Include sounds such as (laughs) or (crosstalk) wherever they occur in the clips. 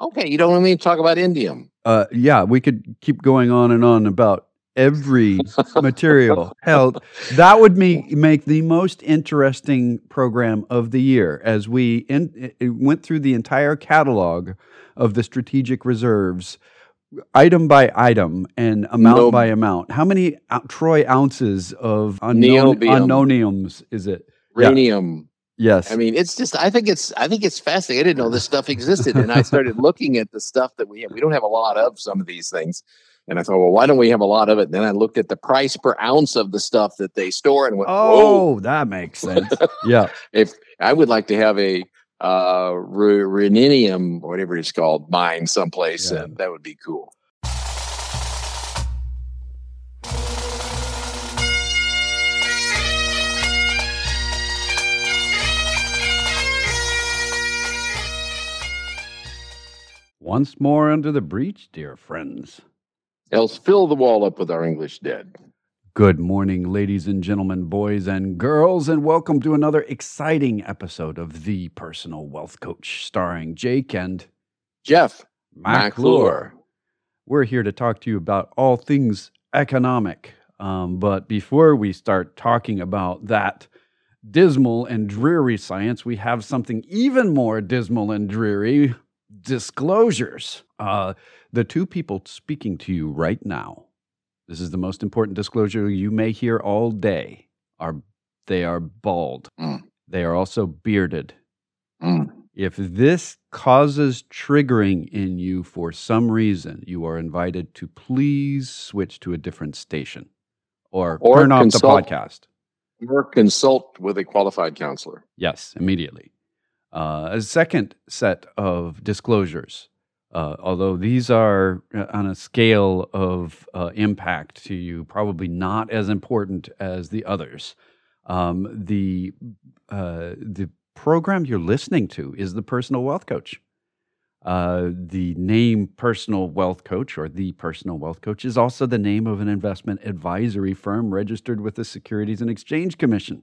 Okay, you don't want me to talk about indium. Uh, yeah, we could keep going on and on about every (laughs) material. Hell, that would me- make the most interesting program of the year as we in, it went through the entire catalog of the strategic reserves, item by item and amount by amount. How many ou- troy ounces of unknown, unknowniums is it? Yeah. Yes. I mean, it's just. I think it's. I think it's fascinating. I didn't know this stuff existed, and I started (laughs) looking at the stuff that we have. We don't have a lot of some of these things, and I thought, well, why don't we have a lot of it? And then I looked at the price per ounce of the stuff that they store, and went, whoa! oh, that makes sense. yeah. (laughs) If I would like to have a uh, rhenium, whatever it's called, mine someplace, Yeah. and that would be cool. Once more under the breach, dear friends. Else, fill the wall up with our English dead. Good morning, ladies and gentlemen, boys and girls, and welcome to another exciting episode of The Personal Wealth Coach, starring Jake and Jeff McClure. We're here to talk to you about all things economic. Um, but before we start talking about that dismal and dreary science, we have something even more dismal and dreary disclosures. Uh, the two people speaking to you right now, this is the most important disclosure you may hear all day, are they are bald. Mm. They are also bearded. Mm. If this causes triggering in you for some reason, you are invited to please switch to a different station or, Or turn off consult- the podcast. Or consult with a qualified counselor. Yes, immediately. Uh, a second set of disclosures, uh, although these are uh, on a scale of uh, impact to you, probably not as important as the others. Um, the uh, the program you're listening to is the Personal Wealth Coach. Uh, the name Personal Wealth Coach or the Personal Wealth Coach is also the name of an investment advisory firm registered with the Securities and Exchange Commission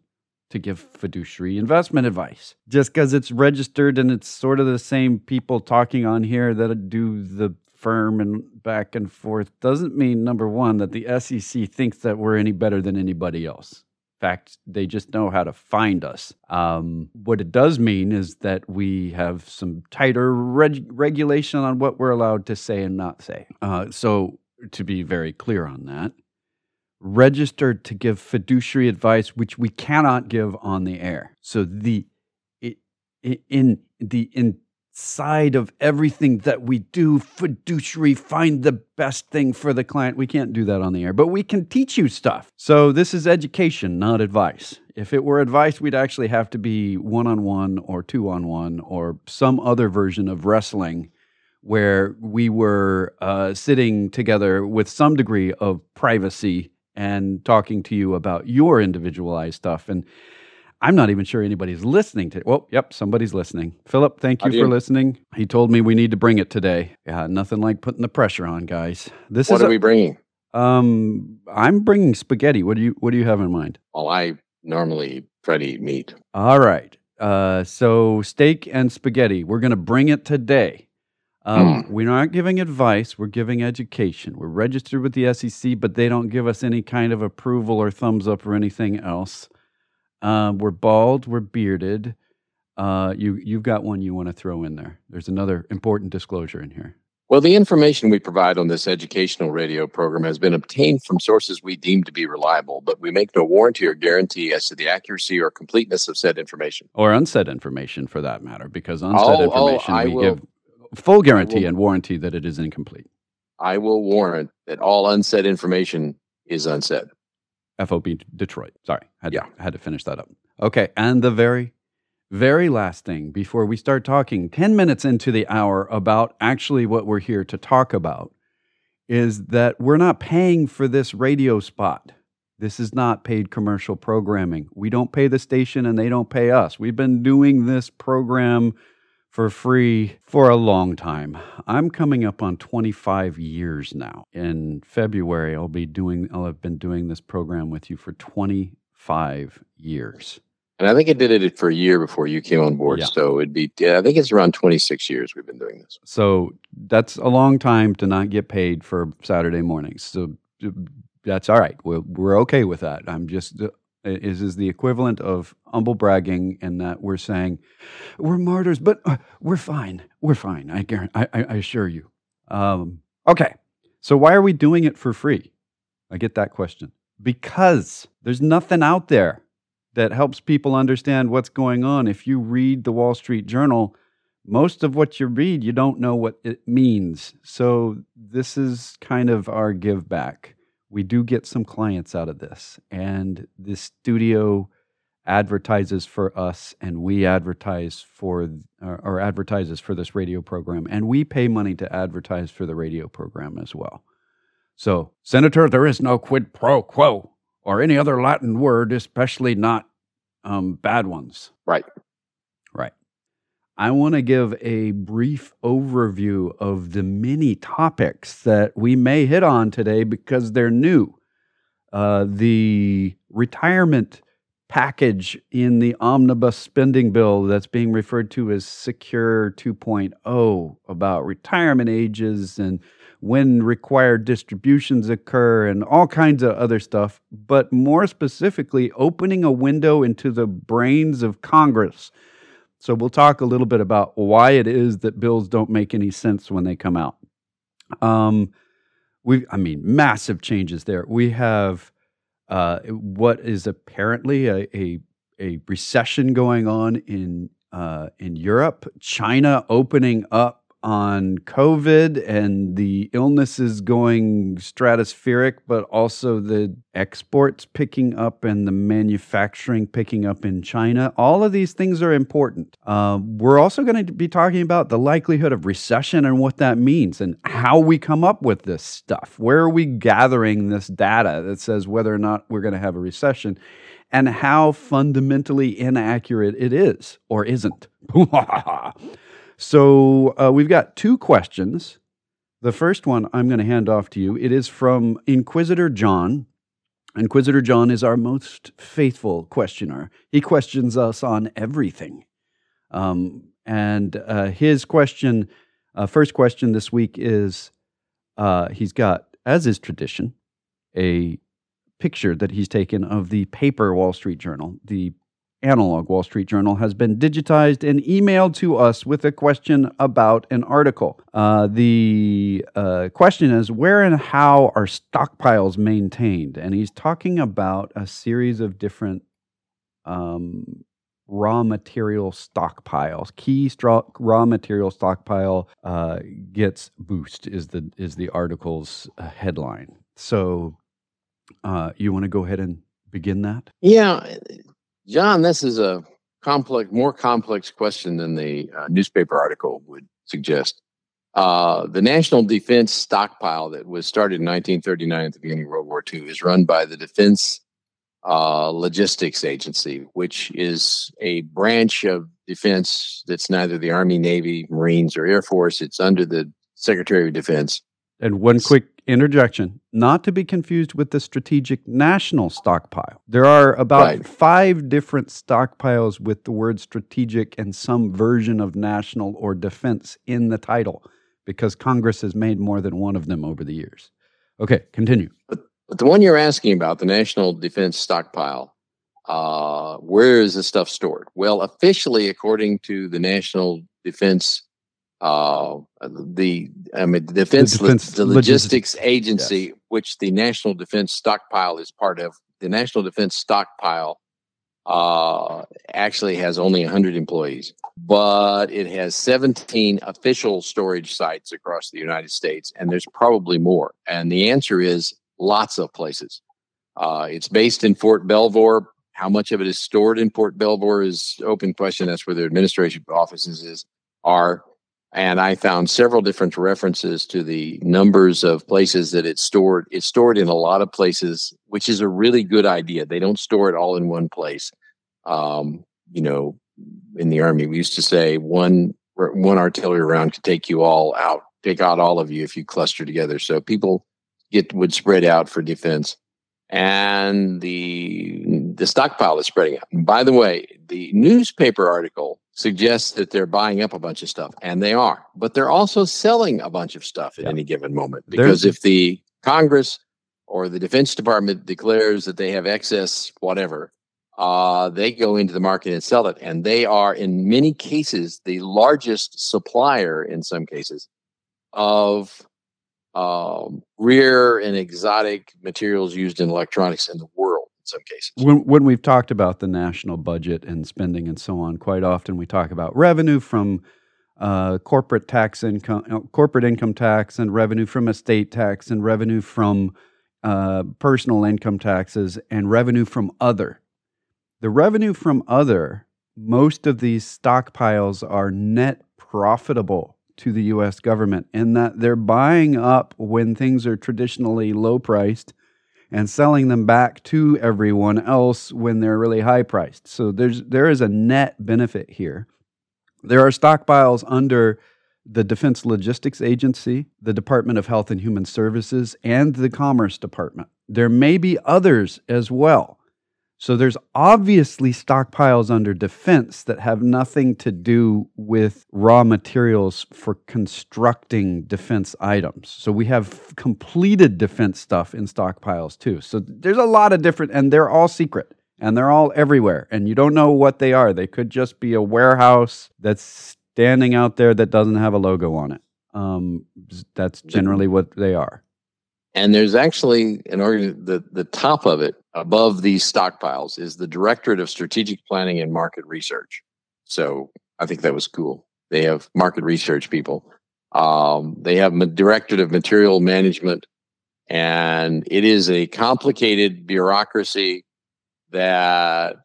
to give fiduciary investment advice. Just because it's registered and it's sort of the same people talking on here that do the firm and back and forth doesn't mean, number one, that the SEC thinks that we're any better than anybody else. In fact, they just know how to find us. Um, what it does mean is that we have some tighter reg- regulation on what we're allowed to say and not say. Uh, so, to be very clear on that, registered to give fiduciary advice, which we cannot give on the air. So the in the inside of everything that we do, fiduciary find the best thing for the client. We can't do that on the air, but we can teach you stuff. So this is education, not advice. If it were advice, we'd actually have to be one on one or two on one or some other version of wrestling where we were uh, sitting together with some degree of privacy and talking to you about your individualized stuff. And I'm not even sure anybody's listening to. Well, yep, somebody's listening. Philip, thank you for listening. He told me we need to bring it today. Yeah, nothing like putting the pressure on, guys. This What is what are a- we bringing? um, I'm bringing spaghetti. What do you What do you have in mind? Well, I normally try to eat meat. All right. Uh, so steak and spaghetti. We're going to bring it today. Um, We're not giving advice. We're giving education. We're registered with the SEC, but they don't give us any kind of approval or thumbs up or anything else. Um, we're bald. We're bearded. Uh, you you've got one you want to throw in there. There's another important disclosure in here. Well, the information we provide on this educational radio program has been obtained from sources we deem to be reliable, but we make no warranty or guarantee as to the accuracy or completeness of said information. or unsaid information for that matter, because unsaid Oh, oh, information I we will- give full guarantee will- and warranty that it is incomplete. I will warrant that all unsaid information is unsaid. FOB Detroit. Sorry, had Yeah. to, had to finish that up. Okay, and the very, very last thing before we start talking, ten minutes into the hour about actually what we're here to talk about, is that we're not paying for this radio spot. This is not paid commercial programming. We don't pay the station, and they don't pay us. We've been doing this program for free for a long time. I'm coming up on 25 years now. In February, I'll be doing I'll have been doing this program with you for 25 years. And I think I did it for a year before you came on board. Yeah. So it'd be, yeah, I think it's around 26 years we've been doing this. So that's a long time to not get paid for Saturday mornings. So uh, that's all right. We're, we're okay with that. I'm just, is is the equivalent of humble bragging in that we're saying we're martyrs, but uh, we're fine. We're fine. I guarantee, I I assure you. Um, okay. So why are we doing it for free? I get that question. Because there's nothing out there that helps people understand what's going on. If you read the Wall Street Journal, most of what you read, you don't know what it means. So, this is kind of our give back. We do get some clients out of this, and the studio advertises for us, and we advertise for or, or advertises for this radio program, and we pay money to advertise for the radio program as well. So, Senator, there is no quid pro quo or any other Latin word, especially not um, bad ones. Right. Right. I want to give a brief overview of the many topics that we may hit on today because they're new. Uh, the retirement package in the omnibus spending bill that's being referred to as Secure 2.0 about retirement ages and when required distributions occur and all kinds of other stuff, but more specifically, opening a window into the brains of Congress. So, we'll talk a little bit about why it is that bills don't make any sense when they come out. Um, we, I mean, massive changes there. We have uh, what is apparently a, a, a recession going on in uh, in Europe, China opening up on COVID and the illnesses going stratospheric, but also the exports picking up and the manufacturing picking up in China. All of these things are important. Uh, we're also going to be talking about the likelihood of recession and what that means and how we come up with this stuff. Where are we gathering this data that says whether or not we're going to have a recession? And how fundamentally inaccurate it is or isn't. (laughs) So uh, we've got two questions. The first one I'm going to hand off to you. It is from Inquisitor John. Inquisitor John is our most faithful questioner. He questions us on everything. Um, and uh, his question, uh, first question this week is uh, he's got, as is tradition, a picture that he's taken of the paper Wall Street Journal, the analog Wall Street Journal has been digitized and emailed to us with a question about an article. Uh, the uh, question is Where and how are stockpiles maintained? And he's talking about a series of different. Um, raw material stockpiles. Key straw, raw material stockpile uh, gets boost is the is the article's uh, headline. So, uh, you want to go ahead and begin that? Yeah, John, this is a complex, more complex question than the uh, newspaper article would suggest. Uh, the National Defense Stockpile that was started in 1939 at the beginning of World War II is run by the Defense uh, Logistics Agency, which is a branch of defense that's neither the Army, Navy, Marines, or Air Force. It's under the Secretary of Defense. And one quick interjection not to be confused with the strategic national stockpile. There are about Right. five different stockpiles with the word strategic and some version of national or defense in the title because Congress has made more than one of them over the years. Okay, continue. But the one you're asking about, the National Defense Stockpile, uh, where is this stuff stored? Well, officially, according to the National Defense, uh, the I mean, the Defense, Lo- Defense the Logistics, Logistics Agency, which the National Defense Stockpile is part of, the National Defense Stockpile uh, actually has only 100 employees, but it has 17 official storage sites across the United States, and there's probably more. And the answer is lots of places. Uh, it's based in Fort Belvoir. How much of it is stored in Fort Belvoir is open question. That's where their administration offices is are. And I found several different references to the numbers of places that it's stored. It's stored in a lot of places, which is a really good idea. They don't store it all in one place. Um, you know, in the army, we used to say one one artillery round could take you all out, take out all of you if you cluster together. So people get would spread out for defense. And the the stockpile is spreading out. And by the way, the newspaper article suggests that they're buying up a bunch of stuff, and they are, but they're also selling a bunch of stuff at yeah. any given moment. Because There's, if the Congress or the Defense Department declares that they have excess, whatever, uh, they go into the market and sell it. And they are, in many cases, the largest supplier, in some cases, of um, rare and exotic materials used in electronics in the world some cases. When, when we've talked about the national budget and spending and so on, quite often we talk about revenue from uh, corporate tax income, uh, corporate income tax, and revenue from estate tax, and revenue from uh, personal income taxes, and revenue from other. The revenue from other, most of these stockpiles are net profitable to the US government in that they're buying up when things are traditionally low priced and selling them back to everyone else when they're really high priced. So there's there is a net benefit here. There are stockpiles under the Defense Logistics Agency, the Department of Health and Human Services, and the Commerce Department. There may be others as well. So there's obviously stockpiles under defense that have nothing to do with raw materials for constructing defense items. So we have completed defense stuff in stockpiles too. So there's a lot of different, and they're all secret and they're all everywhere. And you don't know what they are. They could just be a warehouse that's standing out there that doesn't have a logo on it. Um, that's generally what they are. And there's actually an organ the, the top of it above these stockpiles is the Directorate of Strategic Planning and Market Research. So I think that was cool. They have market research people. Um, they have a Directorate of Material Management, and it is a complicated bureaucracy that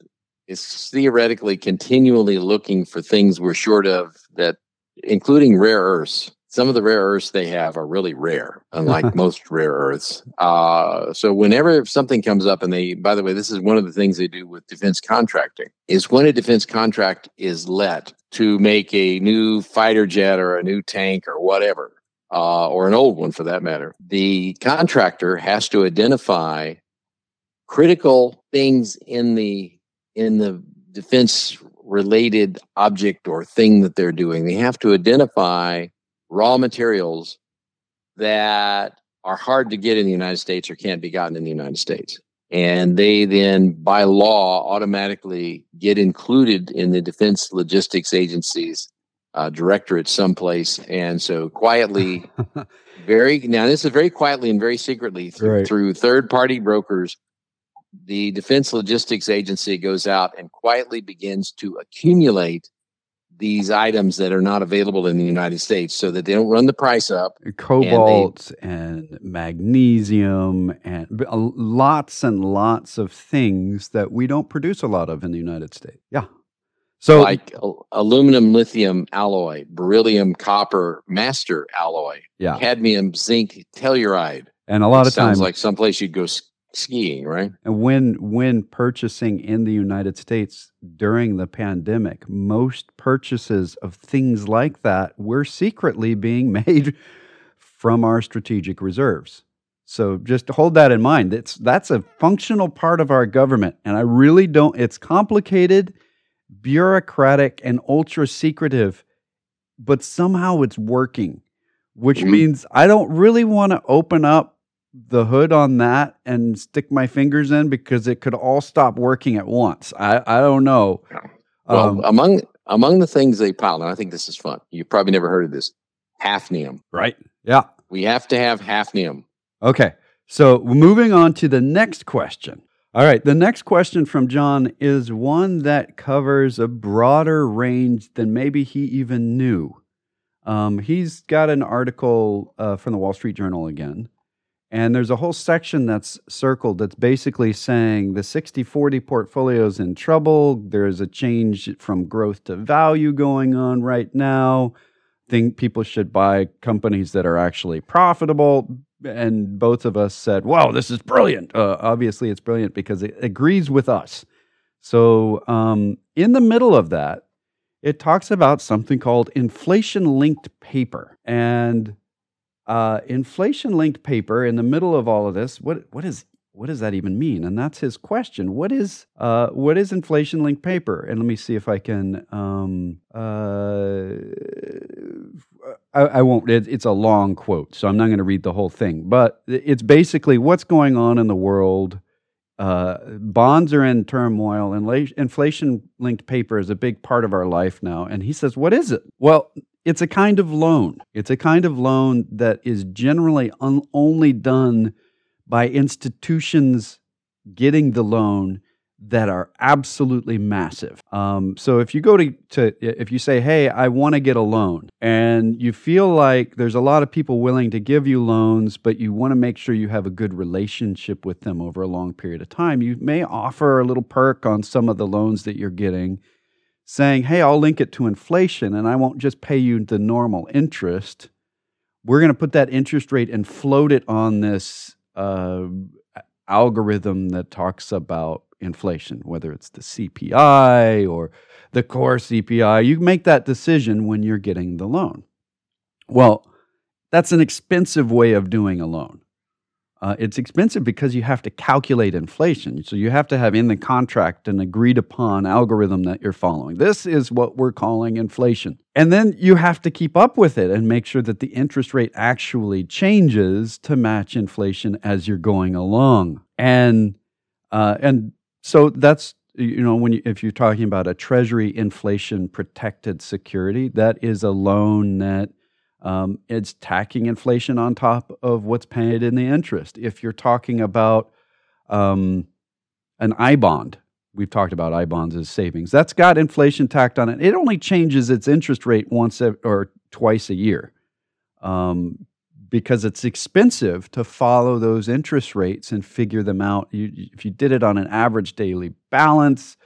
is theoretically continually looking for things we're short of that including rare earths some of the rare earths they have are really rare, unlike (laughs) most rare earths. Uh, so whenever something comes up, and they, by the way, this is one of the things they do with defense contracting, is when a defense contract is let to make a new fighter jet or a new tank or whatever, uh, or an old one for that matter, the contractor has to identify critical things in the in the defense related object or thing that they're doing. They have to identify raw materials that are hard to get in the United States or can't be gotten in the United States. And they then, by law, automatically get included in the Defense Logistics Agency's uh, directorate someplace. And so, quietly, (laughs) very now, this is very quietly and very secretly through, right. through third party brokers. The Defense Logistics Agency goes out and quietly begins to accumulate these items that are not available in the United States so that they don't run the price up. Cobalt and, they, and magnesium and lots and lots of things that we don't produce a lot of in the United States. Yeah. So like aluminum lithium alloy, beryllium copper master alloy, yeah. cadmium zinc telluride. And a lot of times like someplace you'd go skiing, right? And when when purchasing in the United States during the pandemic, most purchases of things like that were secretly being (laughs) made from our strategic reserves. So just hold that in mind. It's that's a functional part of our government and I really don't it's complicated, bureaucratic and ultra secretive, but somehow it's working, which mm-hmm. means I don't really want to open up the hood on that and stick my fingers in because it could all stop working at once. I, I don't know. Well, um, among among the things they pile, and I think this is fun. You've probably never heard of this. Hafnium. Right. Yeah. We have to have hafnium. Okay. So moving on to the next question. All right. The next question from John is one that covers a broader range than maybe he even knew. Um, he's got an article uh, from the Wall Street Journal again and there's a whole section that's circled that's basically saying the 60 40 portfolio is in trouble. There's a change from growth to value going on right now. Think people should buy companies that are actually profitable. And both of us said, wow, this is brilliant. Uh, obviously, it's brilliant because it agrees with us. So, um, in the middle of that, it talks about something called inflation linked paper. And uh, inflation linked paper in the middle of all of this. What what is what does that even mean? And that's his question. What is uh, what is inflation linked paper? And let me see if I can. Um, uh, I, I, won't. It, it's a long quote, so I'm not going to read the whole thing. But it's basically what's going on in the world. Uh, bonds are in turmoil, and inflation linked paper is a big part of our life now. And he says, What is it? Well, it's a kind of loan. It's a kind of loan that is generally un- only done by institutions getting the loan that are absolutely massive. Um, so if you go to, to if you say, "Hey, I want to get a loan," and you feel like there's a lot of people willing to give you loans, but you want to make sure you have a good relationship with them over a long period of time, you may offer a little perk on some of the loans that you're getting, saying, "Hey, I'll link it to inflation, and I won't just pay you the normal interest. We're going to put that interest rate and float it on this." Uh, algorithm that talks about inflation, whether it's the CPI or the core CPI. You make that decision when you're getting the loan. Well, that's an expensive way of doing a loan. Uh, it's expensive because you have to calculate inflation. So you have to have in the contract an agreed upon algorithm that you're following. This is what we're calling inflation. And then you have to keep up with it and make sure that the interest rate actually changes to match inflation as you're going along. And uh, and so that's you know when you, if you're talking about a treasury inflation protected security, that is a loan that um, it's tacking inflation on top of what's paid in the interest. If you're talking about um, an I bond, we've talked about I bonds as savings. That's got inflation tacked on it. It only changes its interest rate once or twice a year. Um, because it's expensive to follow those interest rates and figure them out. You, if you did it on an average daily balance,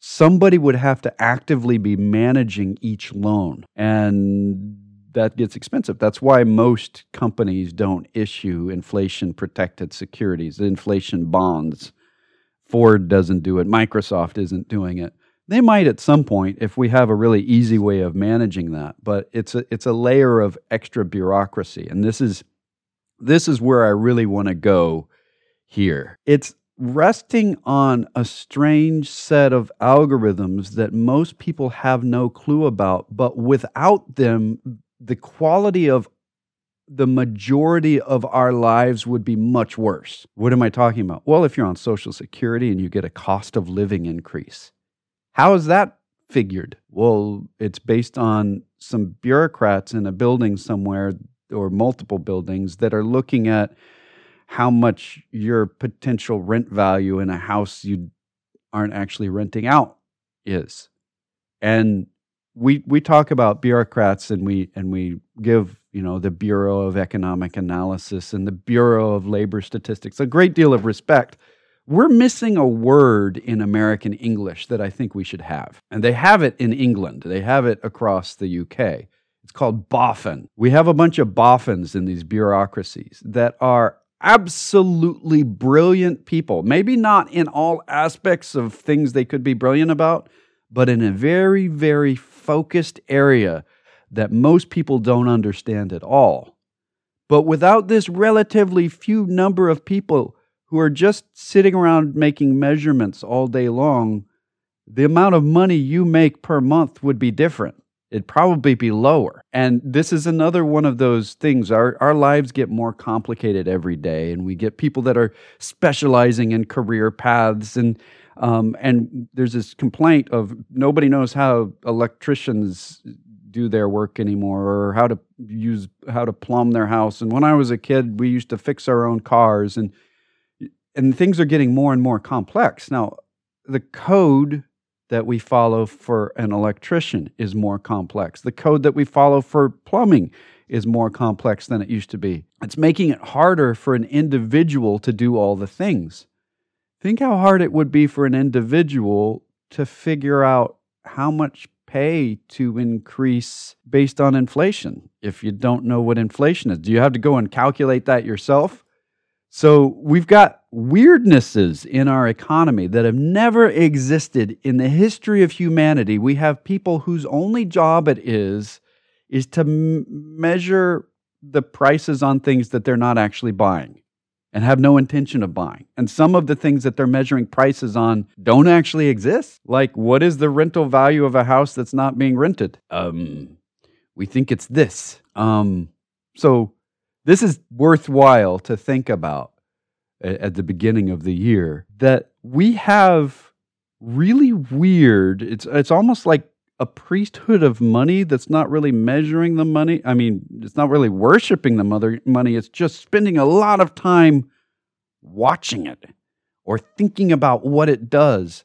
somebody would have to actively be managing each loan. And that gets expensive. That's why most companies don't issue inflation protected securities, inflation bonds. Ford doesn't do it, Microsoft isn't doing it. They might at some point if we have a really easy way of managing that, but it's a it's a layer of extra bureaucracy. And this is this is where I really want to go here. It's resting on a strange set of algorithms that most people have no clue about, but without them, the quality of the majority of our lives would be much worse. What am I talking about? Well, if you're on Social Security and you get a cost of living increase, how is that figured? Well, it's based on some bureaucrats in a building somewhere or multiple buildings that are looking at how much your potential rent value in a house you aren't actually renting out is. And we we talk about bureaucrats and we and we give you know the Bureau of Economic Analysis and the Bureau of Labor Statistics a great deal of respect we're missing a word in American English that I think we should have. And they have it in England, they have it across the UK. It's called boffin. We have a bunch of boffins in these bureaucracies that are absolutely brilliant people. Maybe not in all aspects of things they could be brilliant about, but in a very, very focused area that most people don't understand at all. But without this relatively few number of people who are just sitting around making measurements all day long, the amount of money you make per month would be different. It'd probably be lower. And this is another one of those things. Our, our lives get more complicated every day, and we get people that are specializing in career paths. And, um, and there's this complaint of nobody knows how electricians do their work anymore or how to use how to plumb their house and when i was a kid we used to fix our own cars and and things are getting more and more complex. Now, the code that we follow for an electrician is more complex. The code that we follow for plumbing is more complex than it used to be. It's making it harder for an individual to do all the things. Think how hard it would be for an individual to figure out how much pay to increase based on inflation if you don't know what inflation is. Do you have to go and calculate that yourself? So we've got weirdnesses in our economy that have never existed in the history of humanity. We have people whose only job it is is to m- measure the prices on things that they're not actually buying. And have no intention of buying. And some of the things that they're measuring prices on don't actually exist. Like, what is the rental value of a house that's not being rented? Um, we think it's this. Um, so this is worthwhile to think about at the beginning of the year that we have really weird it's it's almost like a priesthood of money that's not really measuring the money. I mean, it's not really worshiping the mother money. It's just spending a lot of time watching it or thinking about what it does.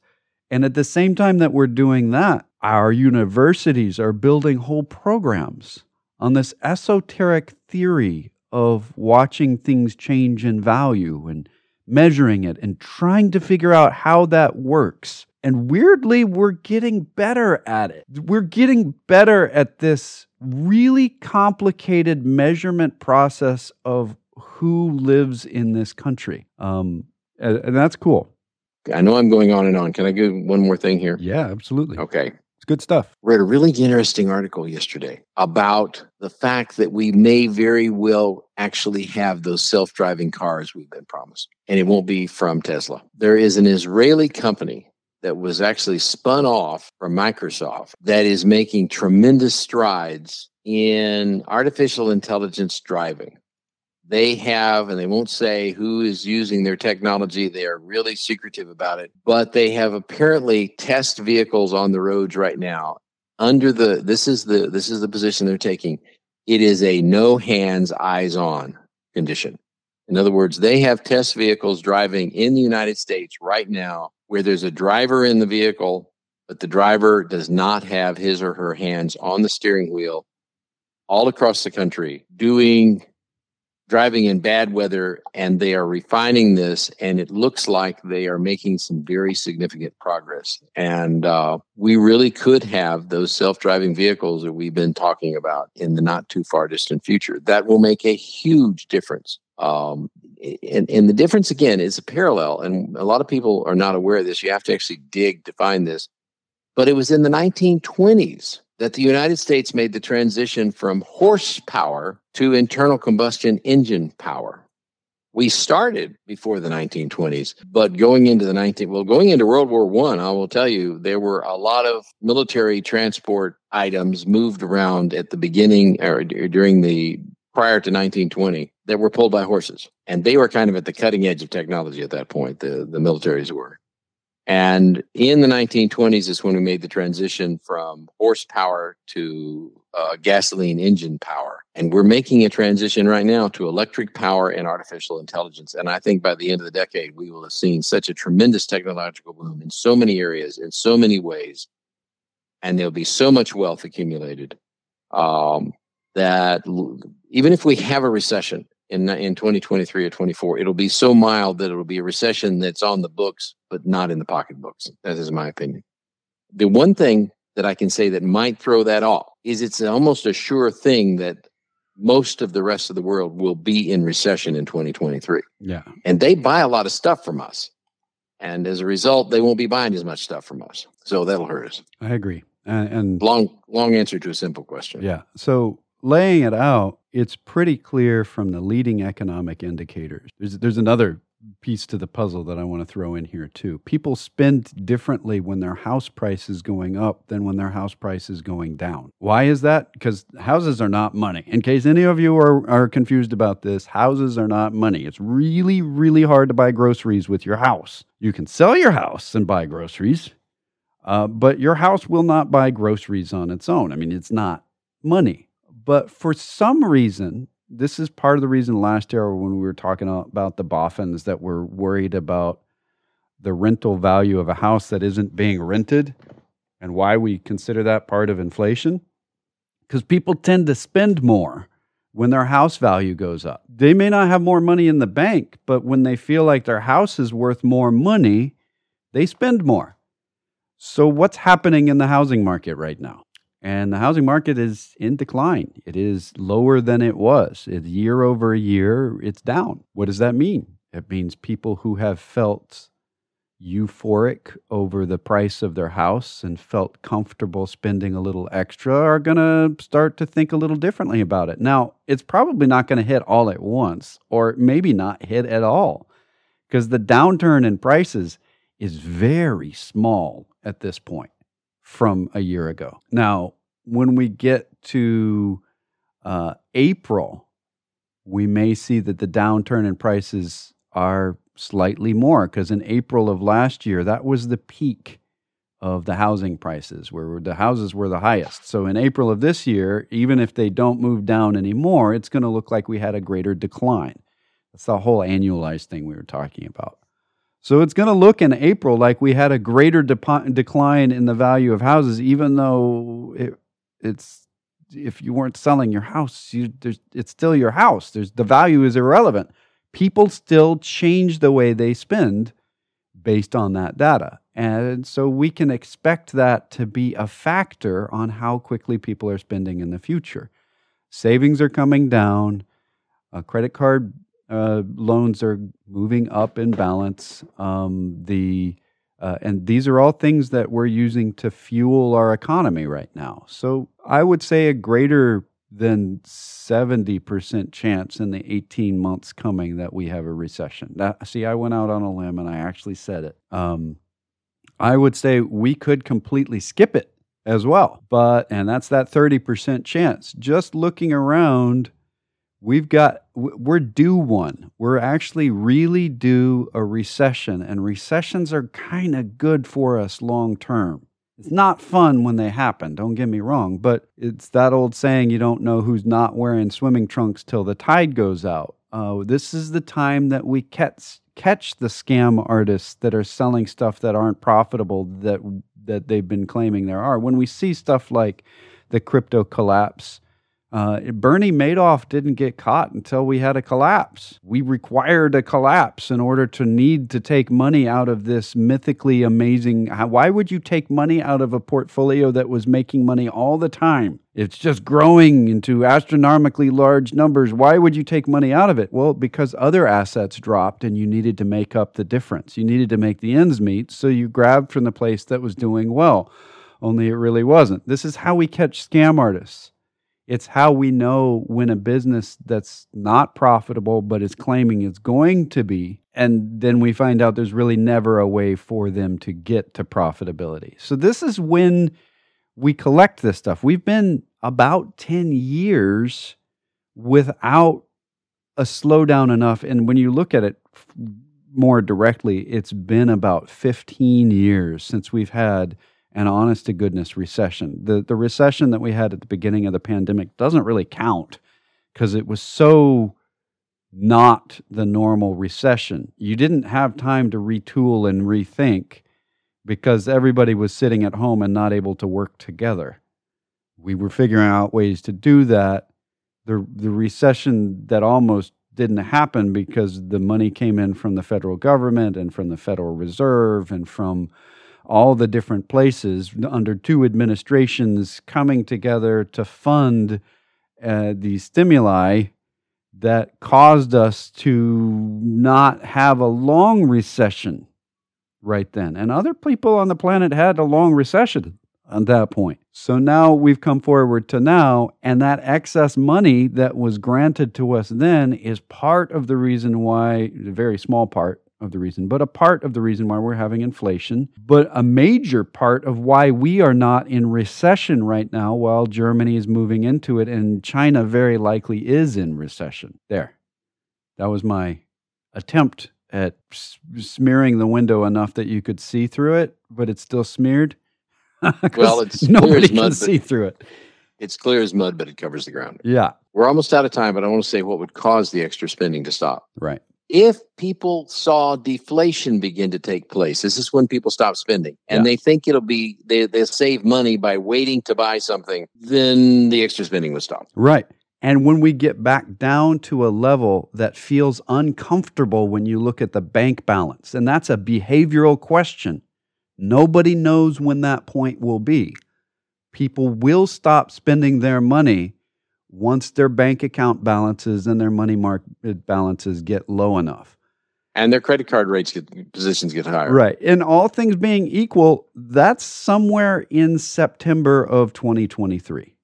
And at the same time that we're doing that, our universities are building whole programs on this esoteric theory of watching things change in value and measuring it and trying to figure out how that works. And weirdly, we're getting better at it. We're getting better at this really complicated measurement process of who lives in this country. Um, and, and that's cool. I know I'm going on and on. Can I give one more thing here? Yeah, absolutely. Okay. It's good stuff. Read a really interesting article yesterday about the fact that we may very well actually have those self driving cars we've been promised, and it won't be from Tesla. There is an Israeli company that was actually spun off from Microsoft that is making tremendous strides in artificial intelligence driving. They have, and they won't say who is using their technology. They are really secretive about it, but they have apparently test vehicles on the roads right now under the this is the this is the position they're taking it is a no hands eyes on condition in other words they have test vehicles driving in the united states right now where there's a driver in the vehicle, but the driver does not have his or her hands on the steering wheel all across the country doing driving in bad weather and they are refining this and it looks like they are making some very significant progress. And uh, we really could have those self-driving vehicles that we've been talking about in the not too far distant future. That will make a huge difference um, and, and the difference again is a parallel, and a lot of people are not aware of this. You have to actually dig to find this. But it was in the 1920s that the United States made the transition from horsepower to internal combustion engine power. We started before the 1920s, but going into the 19 well, going into World War One, I, I will tell you there were a lot of military transport items moved around at the beginning or during the prior to 1920 that were pulled by horses. And they were kind of at the cutting edge of technology at that point, the, the militaries were. And in the 1920s is when we made the transition from horsepower to uh, gasoline engine power. And we're making a transition right now to electric power and artificial intelligence. And I think by the end of the decade, we will have seen such a tremendous technological boom in so many areas, in so many ways. And there'll be so much wealth accumulated um, that even if we have a recession in in 2023 or 24, it'll be so mild that it'll be a recession that's on the books but not in the pocketbooks. That is my opinion. The one thing that I can say that might throw that off is it's almost a sure thing that most of the rest of the world will be in recession in 2023. Yeah. And they buy a lot of stuff from us. And as a result, they won't be buying as much stuff from us. So that'll hurt us. I agree. And, and long long answer to a simple question. Yeah. So laying it out, it's pretty clear from the leading economic indicators. There's, there's another piece to the puzzle that I want to throw in here too. People spend differently when their house price is going up than when their house price is going down. Why is that? Because houses are not money. In case any of you are, are confused about this, houses are not money. It's really, really hard to buy groceries with your house. You can sell your house and buy groceries, uh, but your house will not buy groceries on its own. I mean, it's not money. But for some reason, this is part of the reason last year when we were talking about the boffins that we're worried about the rental value of a house that isn't being rented and why we consider that part of inflation. Because people tend to spend more when their house value goes up. They may not have more money in the bank, but when they feel like their house is worth more money, they spend more. So, what's happening in the housing market right now? And the housing market is in decline. It is lower than it was. It's year over year, it's down. What does that mean? It means people who have felt euphoric over the price of their house and felt comfortable spending a little extra are going to start to think a little differently about it. Now, it's probably not going to hit all at once or maybe not hit at all because the downturn in prices is very small at this point from a year ago. Now, when we get to uh, April, we may see that the downturn in prices are slightly more because in April of last year, that was the peak of the housing prices where the houses were the highest. So in April of this year, even if they don't move down anymore, it's going to look like we had a greater decline. That's the whole annualized thing we were talking about. So it's going to look in April like we had a greater de- decline in the value of houses, even though it, it's if you weren't selling your house, you, it's still your house. There's the value is irrelevant people still change the way they spend based on that data. And so we can expect that to be a factor on how quickly people are spending in the future. Savings are coming down, uh, credit card uh, loans are moving up in balance. Um, the uh, and these are all things that we're using to fuel our economy right now. So I would say a greater than 70% chance in the 18 months coming that we have a recession. That, see, I went out on a limb and I actually said it. Um, I would say we could completely skip it as well. But, and that's that 30% chance. Just looking around, we've got, we're due one. We're actually really due a recession, and recessions are kind of good for us long term. It's not fun when they happen, don't get me wrong, but it's that old saying you don't know who's not wearing swimming trunks till the tide goes out. Uh, this is the time that we catch catch the scam artists that are selling stuff that aren't profitable that that they've been claiming there are. When we see stuff like the crypto collapse, uh, Bernie Madoff didn't get caught until we had a collapse. We required a collapse in order to need to take money out of this mythically amazing. Why would you take money out of a portfolio that was making money all the time? It's just growing into astronomically large numbers. Why would you take money out of it? Well, because other assets dropped and you needed to make up the difference. You needed to make the ends meet, so you grabbed from the place that was doing well. Only it really wasn't. This is how we catch scam artists it's how we know when a business that's not profitable but is claiming it's going to be. And then we find out there's really never a way for them to get to profitability. So, this is when we collect this stuff. We've been about 10 years without a slowdown enough. And when you look at it more directly, it's been about 15 years since we've had an honest to goodness recession. The the recession that we had at the beginning of the pandemic doesn't really count because it was so not the normal recession. You didn't have time to retool and rethink because everybody was sitting at home and not able to work together. We were figuring out ways to do that. The the recession that almost didn't happen because the money came in from the federal government and from the Federal Reserve and from all the different places under two administrations coming together to fund uh, the stimuli that caused us to not have a long recession right then. And other people on the planet had a long recession at that point. So now we've come forward to now, and that excess money that was granted to us then is part of the reason why, a very small part, of the reason, but a part of the reason why we're having inflation, but a major part of why we are not in recession right now while Germany is moving into it and China very likely is in recession. There. That was my attempt at smearing the window enough that you could see through it, but it's still smeared. (laughs) well, it's nobody mud, can see through it. It's clear as mud, but it covers the ground. Yeah. We're almost out of time, but I want to say what would cause the extra spending to stop. Right if people saw deflation begin to take place, this is when people stop spending and yeah. they think it'll be, they, they'll save money by waiting to buy something, then the extra spending will stop. Right. And when we get back down to a level that feels uncomfortable when you look at the bank balance, and that's a behavioral question, nobody knows when that point will be. People will stop spending their money once their bank account balances and their money market balances get low enough. and their credit card rates get positions get higher. Right. And all things being equal, that's somewhere in September of 2023.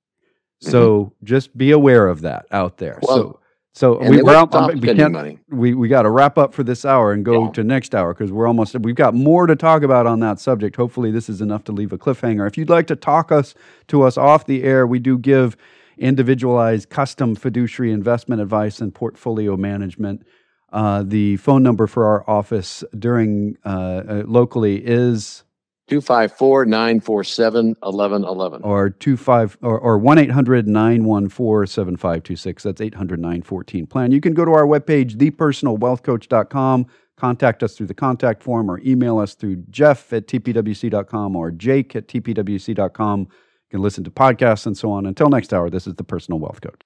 So just be aware of that out there. Mm-hmm. Well, so so we, we're out, we can't money. we we got to wrap up for this hour and go Yeah. to next hour because we're almost we've got more to talk about on that subject. Hopefully, this is enough to leave a cliffhanger. If you'd like to talk us to us off the air, we do give individualized, custom fiduciary investment advice and portfolio management. Uh, the phone number for our office during uh, uh, locally is 254 947 1111. or two five or or one 7526 That's 800 914 plan. You can go to our webpage, thepersonalwealthcoach.com. Contact us through the contact form or email us through jeff at tpwc.com or jake at tpwc.com. Can listen to podcasts and so on. Until next hour, this is the Personal Wealth Coach.